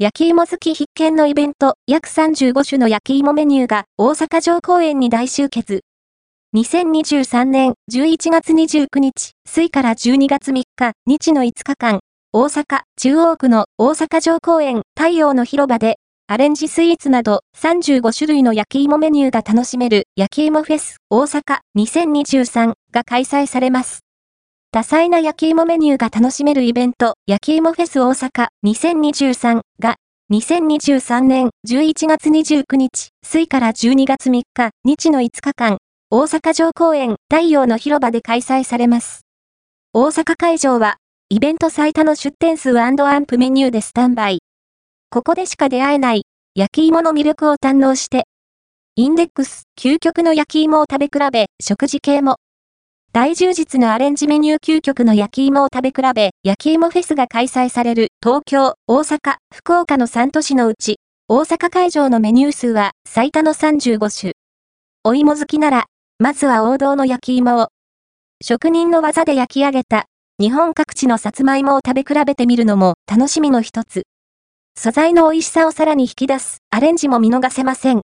焼き芋好き必見のイベント、約35種の焼き芋メニューが大阪城公園に大集結。2023年11月29日、水から12月3日、日の5日間、大阪、中央区の大阪城公園、太陽の広場で、アレンジスイーツなど35種類の焼き芋メニューが楽しめる焼き芋フェス大阪2023が開催されます。多彩な焼き芋メニューが楽しめるイベント、焼き芋フェス大阪2023が、2023年11月29日、水から12月3日、日の5日間、大阪城公園太陽の広場で開催されます。大阪会場は、イベント最多の出店数アンプメニューでスタンバイ。ここでしか出会えない、焼き芋の魅力を堪能して、インデックス、究極の焼き芋を食べ比べ、食事系も、大充実のアレンジメニュー究極の焼き芋を食べ比べ、焼き芋フェスが開催される東京、大阪、福岡の3都市のうち、大阪会場のメニュー数は最多の35種。お芋好きなら、まずは王道の焼き芋を。職人の技で焼き上げた、日本各地のさつまいもを食べ比べてみるのも楽しみの一つ。素材の美味しさをさらに引き出すアレンジも見逃せません。